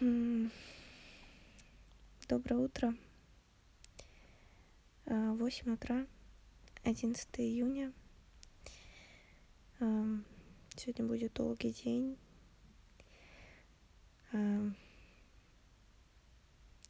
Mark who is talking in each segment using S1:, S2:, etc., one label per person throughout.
S1: Доброе утро. 8 утра, 11 июня. Сегодня будет долгий день.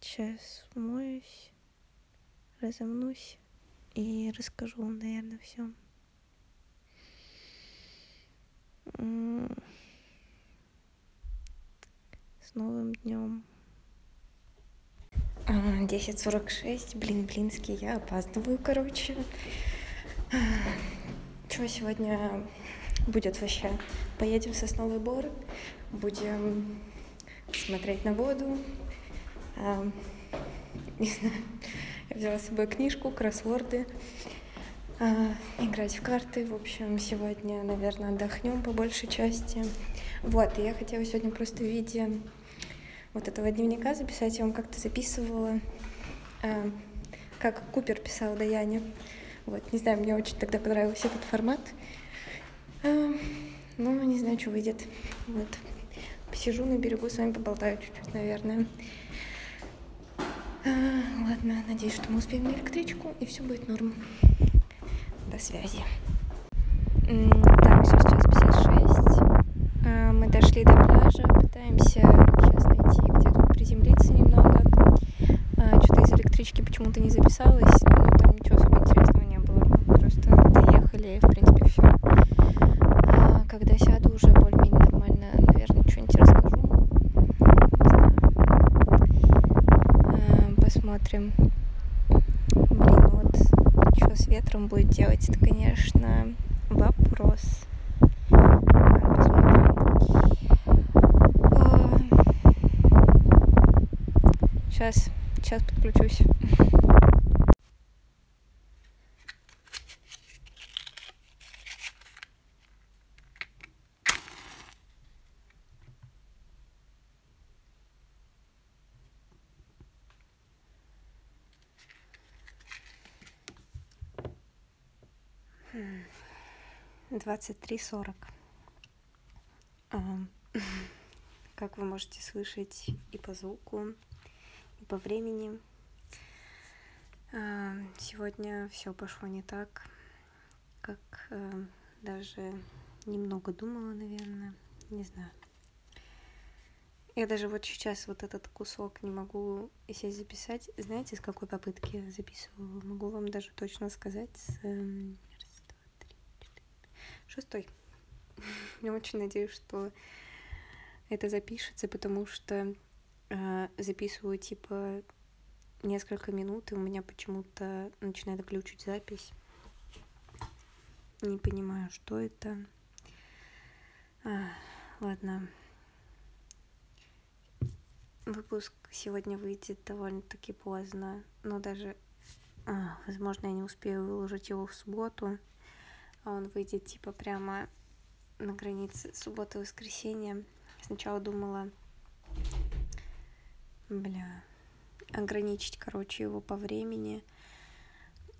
S1: Сейчас умоюсь, разомнусь и расскажу вам, наверное, все. С новым днем. 10.46, блин, блинский, я опаздываю, короче. Что сегодня будет вообще? Поедем в Сосновый Бор, будем смотреть на воду. Не знаю, я взяла с собой книжку, кроссворды, играть в карты. В общем, сегодня, наверное, отдохнем по большей части. Вот, и я хотела сегодня просто в виде вот этого дневника записать. Я вам как-то записывала, э, как Купер писал Даяне. Вот, не знаю, мне очень тогда понравился этот формат. Э, ну, не знаю, что выйдет. Вот. Посижу на берегу, с вами поболтаю чуть-чуть, наверное. Э, ладно, надеюсь, что мы успеем на электричку, и все будет норм. До связи. Так, сейчас час 56. Э, мы дошли до пляжа, пытаемся сейчас найти, где тут приземлиться немного. Э, Что-то из электрички почему-то не записалось, ну там ничего особо интересного не было. Мы просто доехали, в принципе все. Когда сяду, уже более-менее нормально, наверное, что-нибудь расскажу. Э, Посмотрим. Блин, ну вот что с ветром будет делать, конечно, вопрос. Ладно, посмотрим. Сейчас, подключусь. Двадцать три сорок. Как вы можете слышать и по звуку, по времени, а, сегодня все пошло не так, как э, даже немного думала, наверное, не знаю. Я даже вот сейчас вот этот кусок не могу себе записать. Знаете, с какой попытки я записывала? Могу вам даже точно сказать. С... эм, Раз, два, три, четыре, шестой. Я очень надеюсь, что это запишется, потому что записываю типа несколько минут, и у меня почему-то начинает глючить запись. Не понимаю, что это. А, ладно. Выпуск сегодня выйдет довольно-таки поздно, но даже, а, возможно, я не успею выложить его в субботу, а он выйдет типа прямо на границе субботы и воскресенья. Сначала думала, бля, ограничить, короче, его по времени.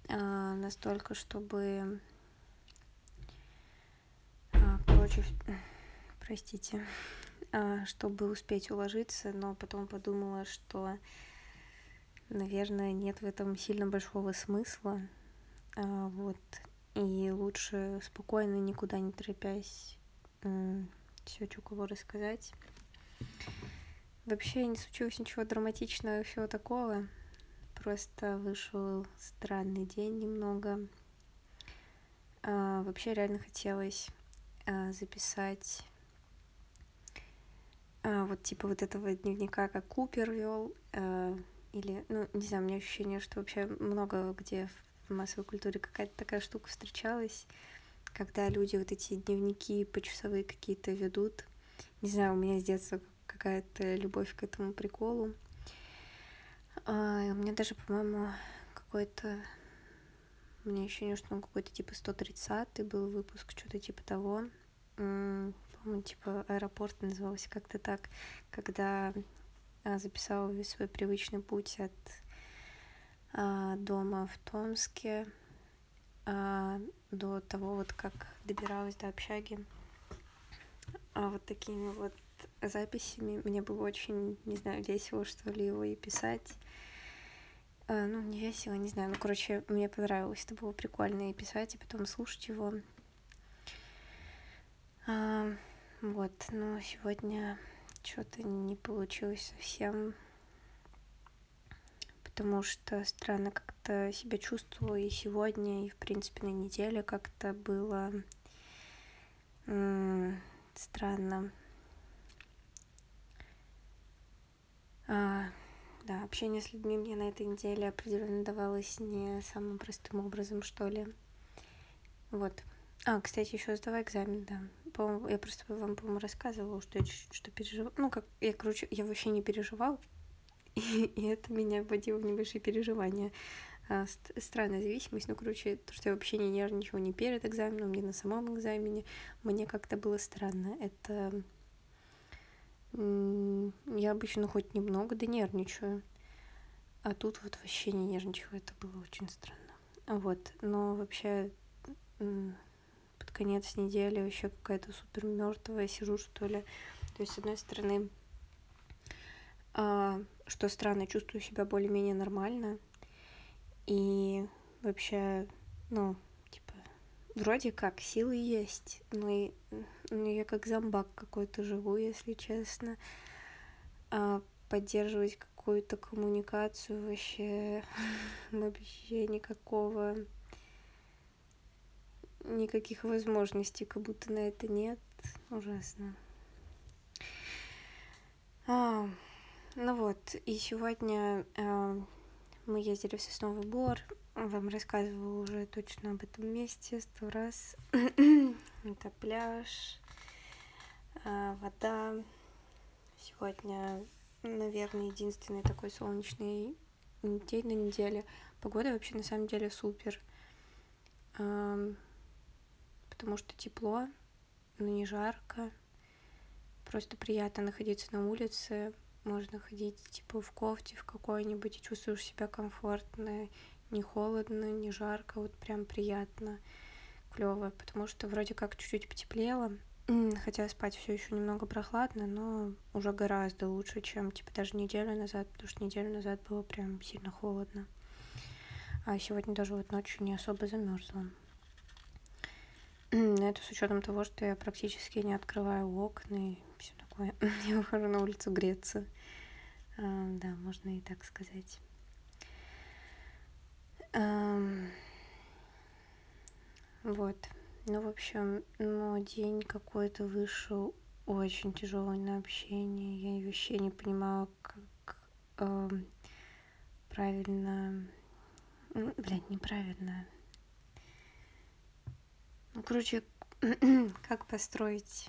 S1: А, настолько, чтобы, а, короче, простите, а, чтобы успеть уложиться, но потом подумала, что, наверное, нет в этом сильно большого смысла, а, вот, и лучше спокойно, никуда не торопясь, все, что кого рассказать. Вообще не случилось ничего драматичного всего такого. Просто вышел странный день немного. А, вообще реально хотелось а, записать а, вот типа вот этого дневника, как Купер вел, а, или, ну, не знаю, у меня ощущение, что вообще много где в массовой культуре какая-то такая штука встречалась, когда люди вот эти дневники почасовые какие-то ведут. Не знаю, у меня с детства какая-то любовь к этому приколу. А, у меня даже, по-моему, какой-то... Меня ощущение, что он какой-то типа 130 был выпуск, что-то типа того. По-моему, типа аэропорт назывался как-то так, когда а, записала весь свой привычный путь от а, дома в Томске а, до того, вот как добиралась до общаги. А вот такими вот записями. Мне было очень, не знаю, весело, что ли, его и писать. А, ну, не весело, не знаю. Ну, короче, мне понравилось. Это было прикольно и писать, и потом слушать его. А, вот, но сегодня что-то не получилось совсем, потому что странно как-то себя чувствовала и сегодня, и, в принципе, на неделе как-то было странно. Да, общение с людьми мне на этой неделе определенно давалось не самым простым образом, что ли. Вот. А, кстати, еще сдавай экзамен, да. По я просто вам, по-моему, рассказывала, что я что переживала. Ну, как я, короче, я вообще не переживал. И, и это меня вводило в небольшие переживания. А, странная зависимость. Ну, короче, то, что я вообще не нервничала ни перед экзаменом, ни на самом экзамене, мне как-то было странно. Это я обычно хоть немного да нервничаю. А тут вот вообще не нервничаю. Это было очень странно. Вот. Но вообще под конец недели вообще какая-то супер мертвая сижу, что ли. То есть, с одной стороны, а, что странно, чувствую себя более-менее нормально. И вообще, ну, вроде как силы есть, но, но я как зомбак какой-то живу, если честно. А поддерживать какую-то коммуникацию вообще вообще никакого никаких возможностей, как будто на это нет. Ужасно. А, ну вот, и сегодня а, мы ездили в Сосновый Бор. Вам рассказывала уже точно об этом месте сто раз. Это пляж, а, вода. Сегодня, наверное, единственный такой солнечный день на неделе. Погода вообще на самом деле супер. Потому что тепло, но не жарко. Просто приятно находиться на улице, можно ходить типа в кофте в какой-нибудь и чувствуешь себя комфортно, не холодно, не жарко, вот прям приятно, клево, потому что вроде как чуть-чуть потеплело, хотя спать все еще немного прохладно, но уже гораздо лучше, чем типа даже неделю назад, потому что неделю назад было прям сильно холодно. А сегодня даже вот ночью не особо замерзла. Это с учетом того, что я практически не открываю окна и все такое. Я выхожу на улицу греться. А, да, можно и так сказать. Вот. Ну, в общем, ну, день какой-то вышел очень тяжелый на общение. Я вообще не понимала, как правильно... Ну, блядь, неправильно. Ну, короче, как построить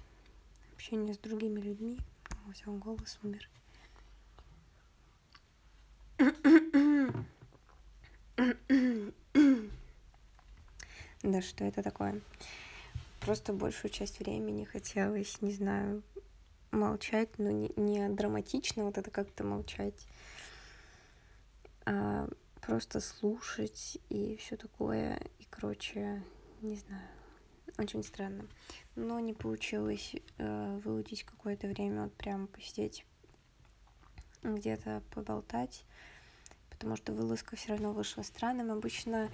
S1: общение с другими людьми. Вот он голос умер. Да что это такое? Просто большую часть времени хотелось, не знаю, молчать, но не, не драматично вот это как-то молчать, а просто слушать и все такое. И, короче, не знаю, очень странно. Но не получилось э, выудить какое-то время, вот прям посидеть где-то поболтать, потому что вылазка все равно вышла странным. Обычно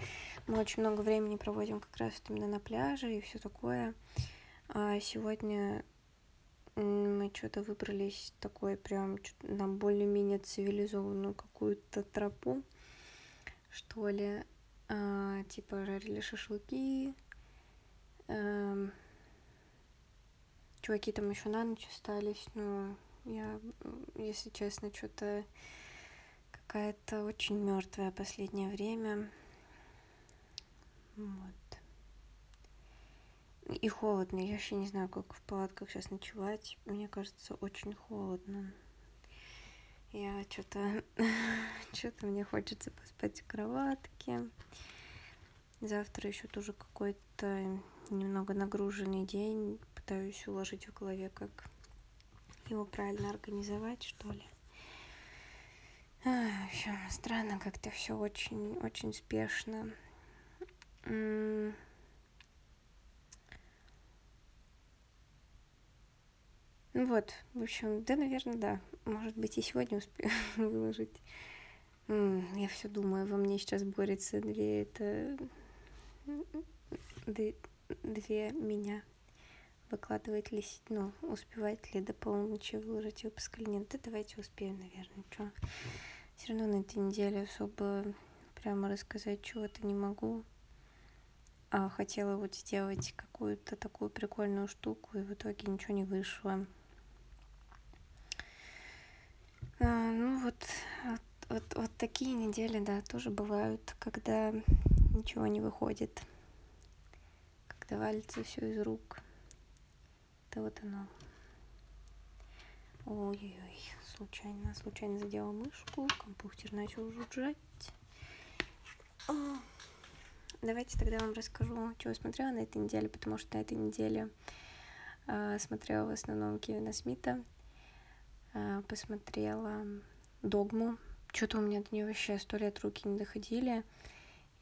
S1: мы очень много времени проводим как раз именно на пляже и все такое. А сегодня мы что-то выбрались такой прям на более-менее цивилизованную какую-то тропу, что ли. А, типа жарили шашлыки, чуваки там еще на ночь остались, но я, если честно, что-то какая-то очень мертвая последнее время. Вот. И холодно. Я вообще не знаю, как в палатках сейчас ночевать. Мне кажется, очень холодно. Я что-то... что-то мне хочется поспать в кроватке. Завтра еще тоже какой-то немного нагруженный день, пытаюсь уложить в голове, как его правильно организовать, что ли. А, в общем, странно, как-то все очень, очень спешно. Ну, вот, в общем, да, наверное, да. Может быть, и сегодня успею выложить. Я все думаю, во мне сейчас борется две это... Две, меня. Выкладывать ли, ну, успевать ли до полуночи выложить выпуск или нет. Да давайте успеем, наверное, что. Все равно на этой неделе особо прямо рассказать чего-то не могу. А хотела вот сделать какую-то такую прикольную штуку, и в итоге ничего не вышло. А, ну вот, вот, вот, вот такие недели, да, тоже бывают, когда ничего не выходит, когда валится все из рук. Это вот оно. Ой-ой-ой, случайно, случайно задела мышку, компьютер начал жужжать. Давайте тогда вам расскажу, что я смотрела на этой неделе, потому что на этой неделе э, смотрела в основном Кевина Смита, э, посмотрела Догму. Что-то у меня до нее вообще сто лет руки не доходили.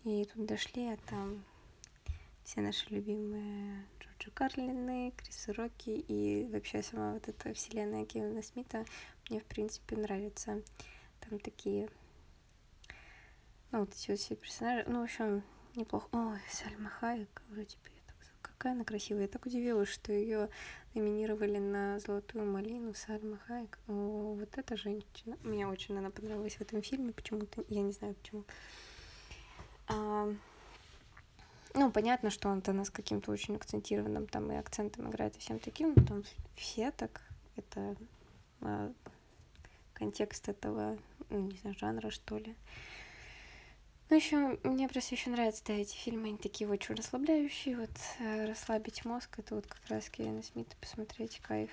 S1: И тут дошли, а там все наши любимые Джорджи Карлины, Крисы Рокки и вообще сама вот эта вселенная Кевина Смита мне, в принципе, нравится. Там такие, ну, вот эти вот все персонажи. Ну, в общем, неплохо. Ой, Сальма Хайек, вроде бы какая она красивая. Я так удивилась, что ее номинировали на Золотую малину Сальма Хайек. О, вот эта женщина. Мне очень она понравилась в этом фильме почему-то. Я не знаю почему. А, ну, понятно, что он-то нас каким-то очень акцентированным там и акцентом играет и всем таким, но там все так, это а, контекст этого, ну, не знаю, жанра, что ли. Ну, еще мне просто еще нравятся, да, эти фильмы, они такие очень расслабляющие. Вот э, расслабить мозг, это вот как раз Кевина Смита посмотреть кайф.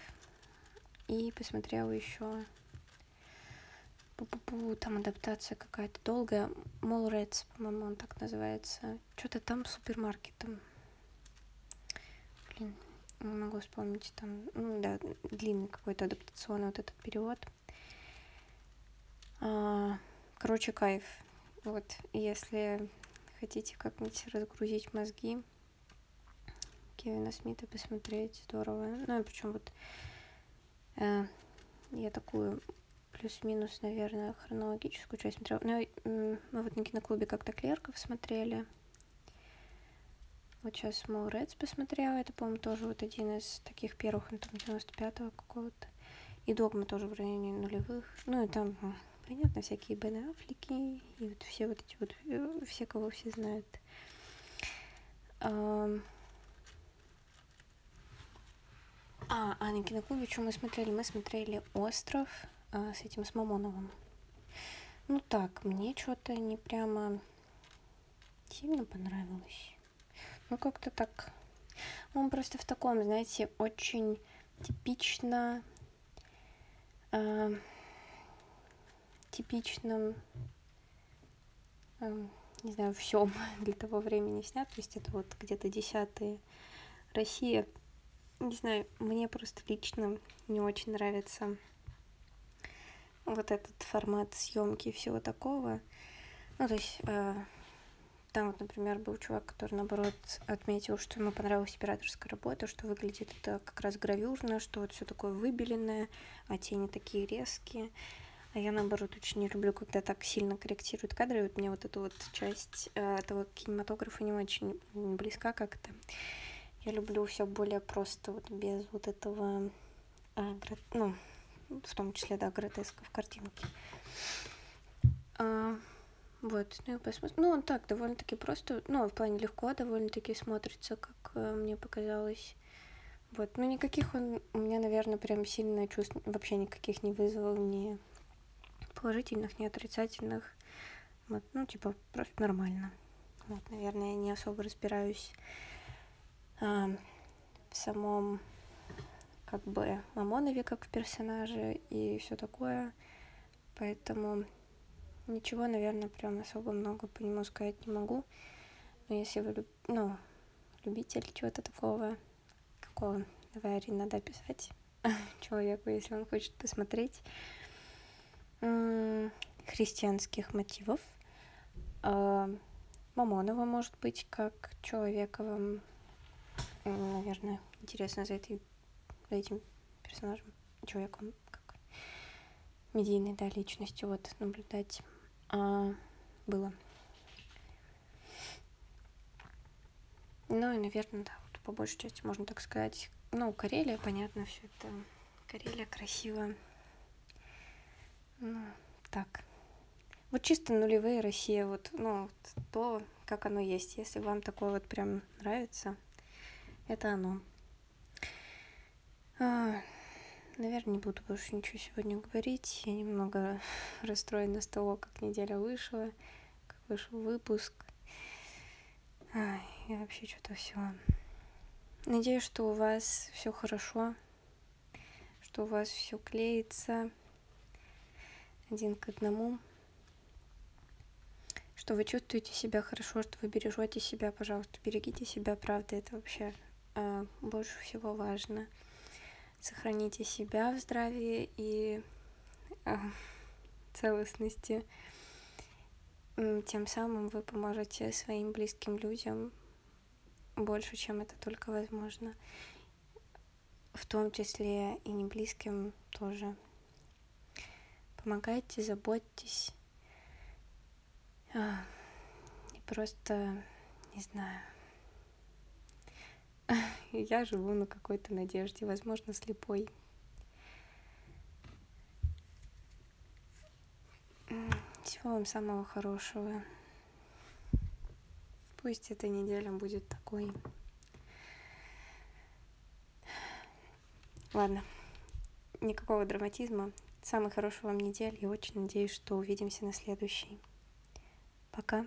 S1: И посмотрела еще Пу-пу-пу, там адаптация какая-то долгая. Молрец, по-моему, он так называется. Что-то там супермаркетом. Блин, не могу вспомнить там. Ну да, длинный какой-то адаптационный вот этот перевод. А, короче, кайф. Вот, если хотите как-нибудь разгрузить мозги, Кевина Смита посмотреть, здорово. Ну и причем вот э, я такую плюс-минус, наверное, хронологическую часть смотрела. Ну, мы вот на киноклубе как-то клерков смотрели. Вот сейчас Моурец посмотрела. Это, по-моему, тоже вот один из таких первых, ну, там, 95-го какого-то. И Догма тоже в районе нулевых. Ну, и там понятно, всякие Бен Аффлеки и вот все вот эти вот, э, все, кого все знают. А, а на киноклубе что мы смотрели? Мы смотрели «Остров» а, с этим, с Мамоновым. Ну так, мне что-то не прямо сильно понравилось. Ну как-то так. Он просто в таком, знаете, очень типично... Э, типичном, эм, не знаю, всем для того времени снят. То есть это вот где-то десятые Россия. Не знаю, мне просто лично не очень нравится вот этот формат съемки и всего такого. Ну, то есть э, там вот, например, был чувак, который, наоборот, отметил, что ему понравилась операторская работа, что выглядит это как раз гравюрно, что вот все такое выбеленное, а тени такие резкие. А я, наоборот, очень не люблю, когда так сильно корректируют кадры. И вот мне вот эта вот часть э, этого кинематографа не очень близка как-то. Я люблю все более просто, вот без вот этого, э, ну, в том числе, да, гротеска в картинке. А, вот, ну и посмотрим. Ну, он так, довольно-таки просто, ну, в плане легко довольно-таки смотрится, как э, мне показалось. Вот, ну никаких он у меня, наверное, прям сильно чувств вообще никаких не вызвал ни положительных, ни отрицательных. Вот, ну, типа, просто нормально. Вот, наверное, я не особо разбираюсь а, в самом, как бы, Мамонове как в персонаже и все такое. Поэтому ничего, наверное, прям особо много по нему сказать не могу. Но если вы, ну, любитель чего-то такого, какого, Арина, надо описать человеку, если он хочет посмотреть христианских мотивов. А, Мамонова, может быть, как человека вам, наверное, интересно за, этой, этим персонажем, человеком, как медийной, да, личностью, вот, наблюдать а, было. Ну и, наверное, да, вот по большей части можно так сказать. Ну, Карелия, понятно, все это. Карелия красиво. Ну, так. Вот чисто нулевые Россия, вот, ну, то, как оно есть. Если вам такое вот прям нравится, это оно. А, наверное, не буду больше ничего сегодня говорить. Я немного расстроена с того, как неделя вышла, как вышел выпуск. Ай, и вообще что-то все. Надеюсь, что у вас все хорошо, что у вас все клеится один к одному что вы чувствуете себя хорошо, что вы бережете себя, пожалуйста, берегите себя, правда, это вообще э, больше всего важно. Сохраните себя в здравии и э, целостности. Тем самым вы поможете своим близким людям больше, чем это только возможно. В том числе и не близким тоже. Помогайте, заботьтесь а, и просто, не знаю, я живу на какой-то надежде, возможно, слепой. Всего вам самого хорошего. Пусть эта неделя будет такой. Ладно, никакого драматизма. Самой хорошей вам недели и очень надеюсь, что увидимся на следующей. Пока.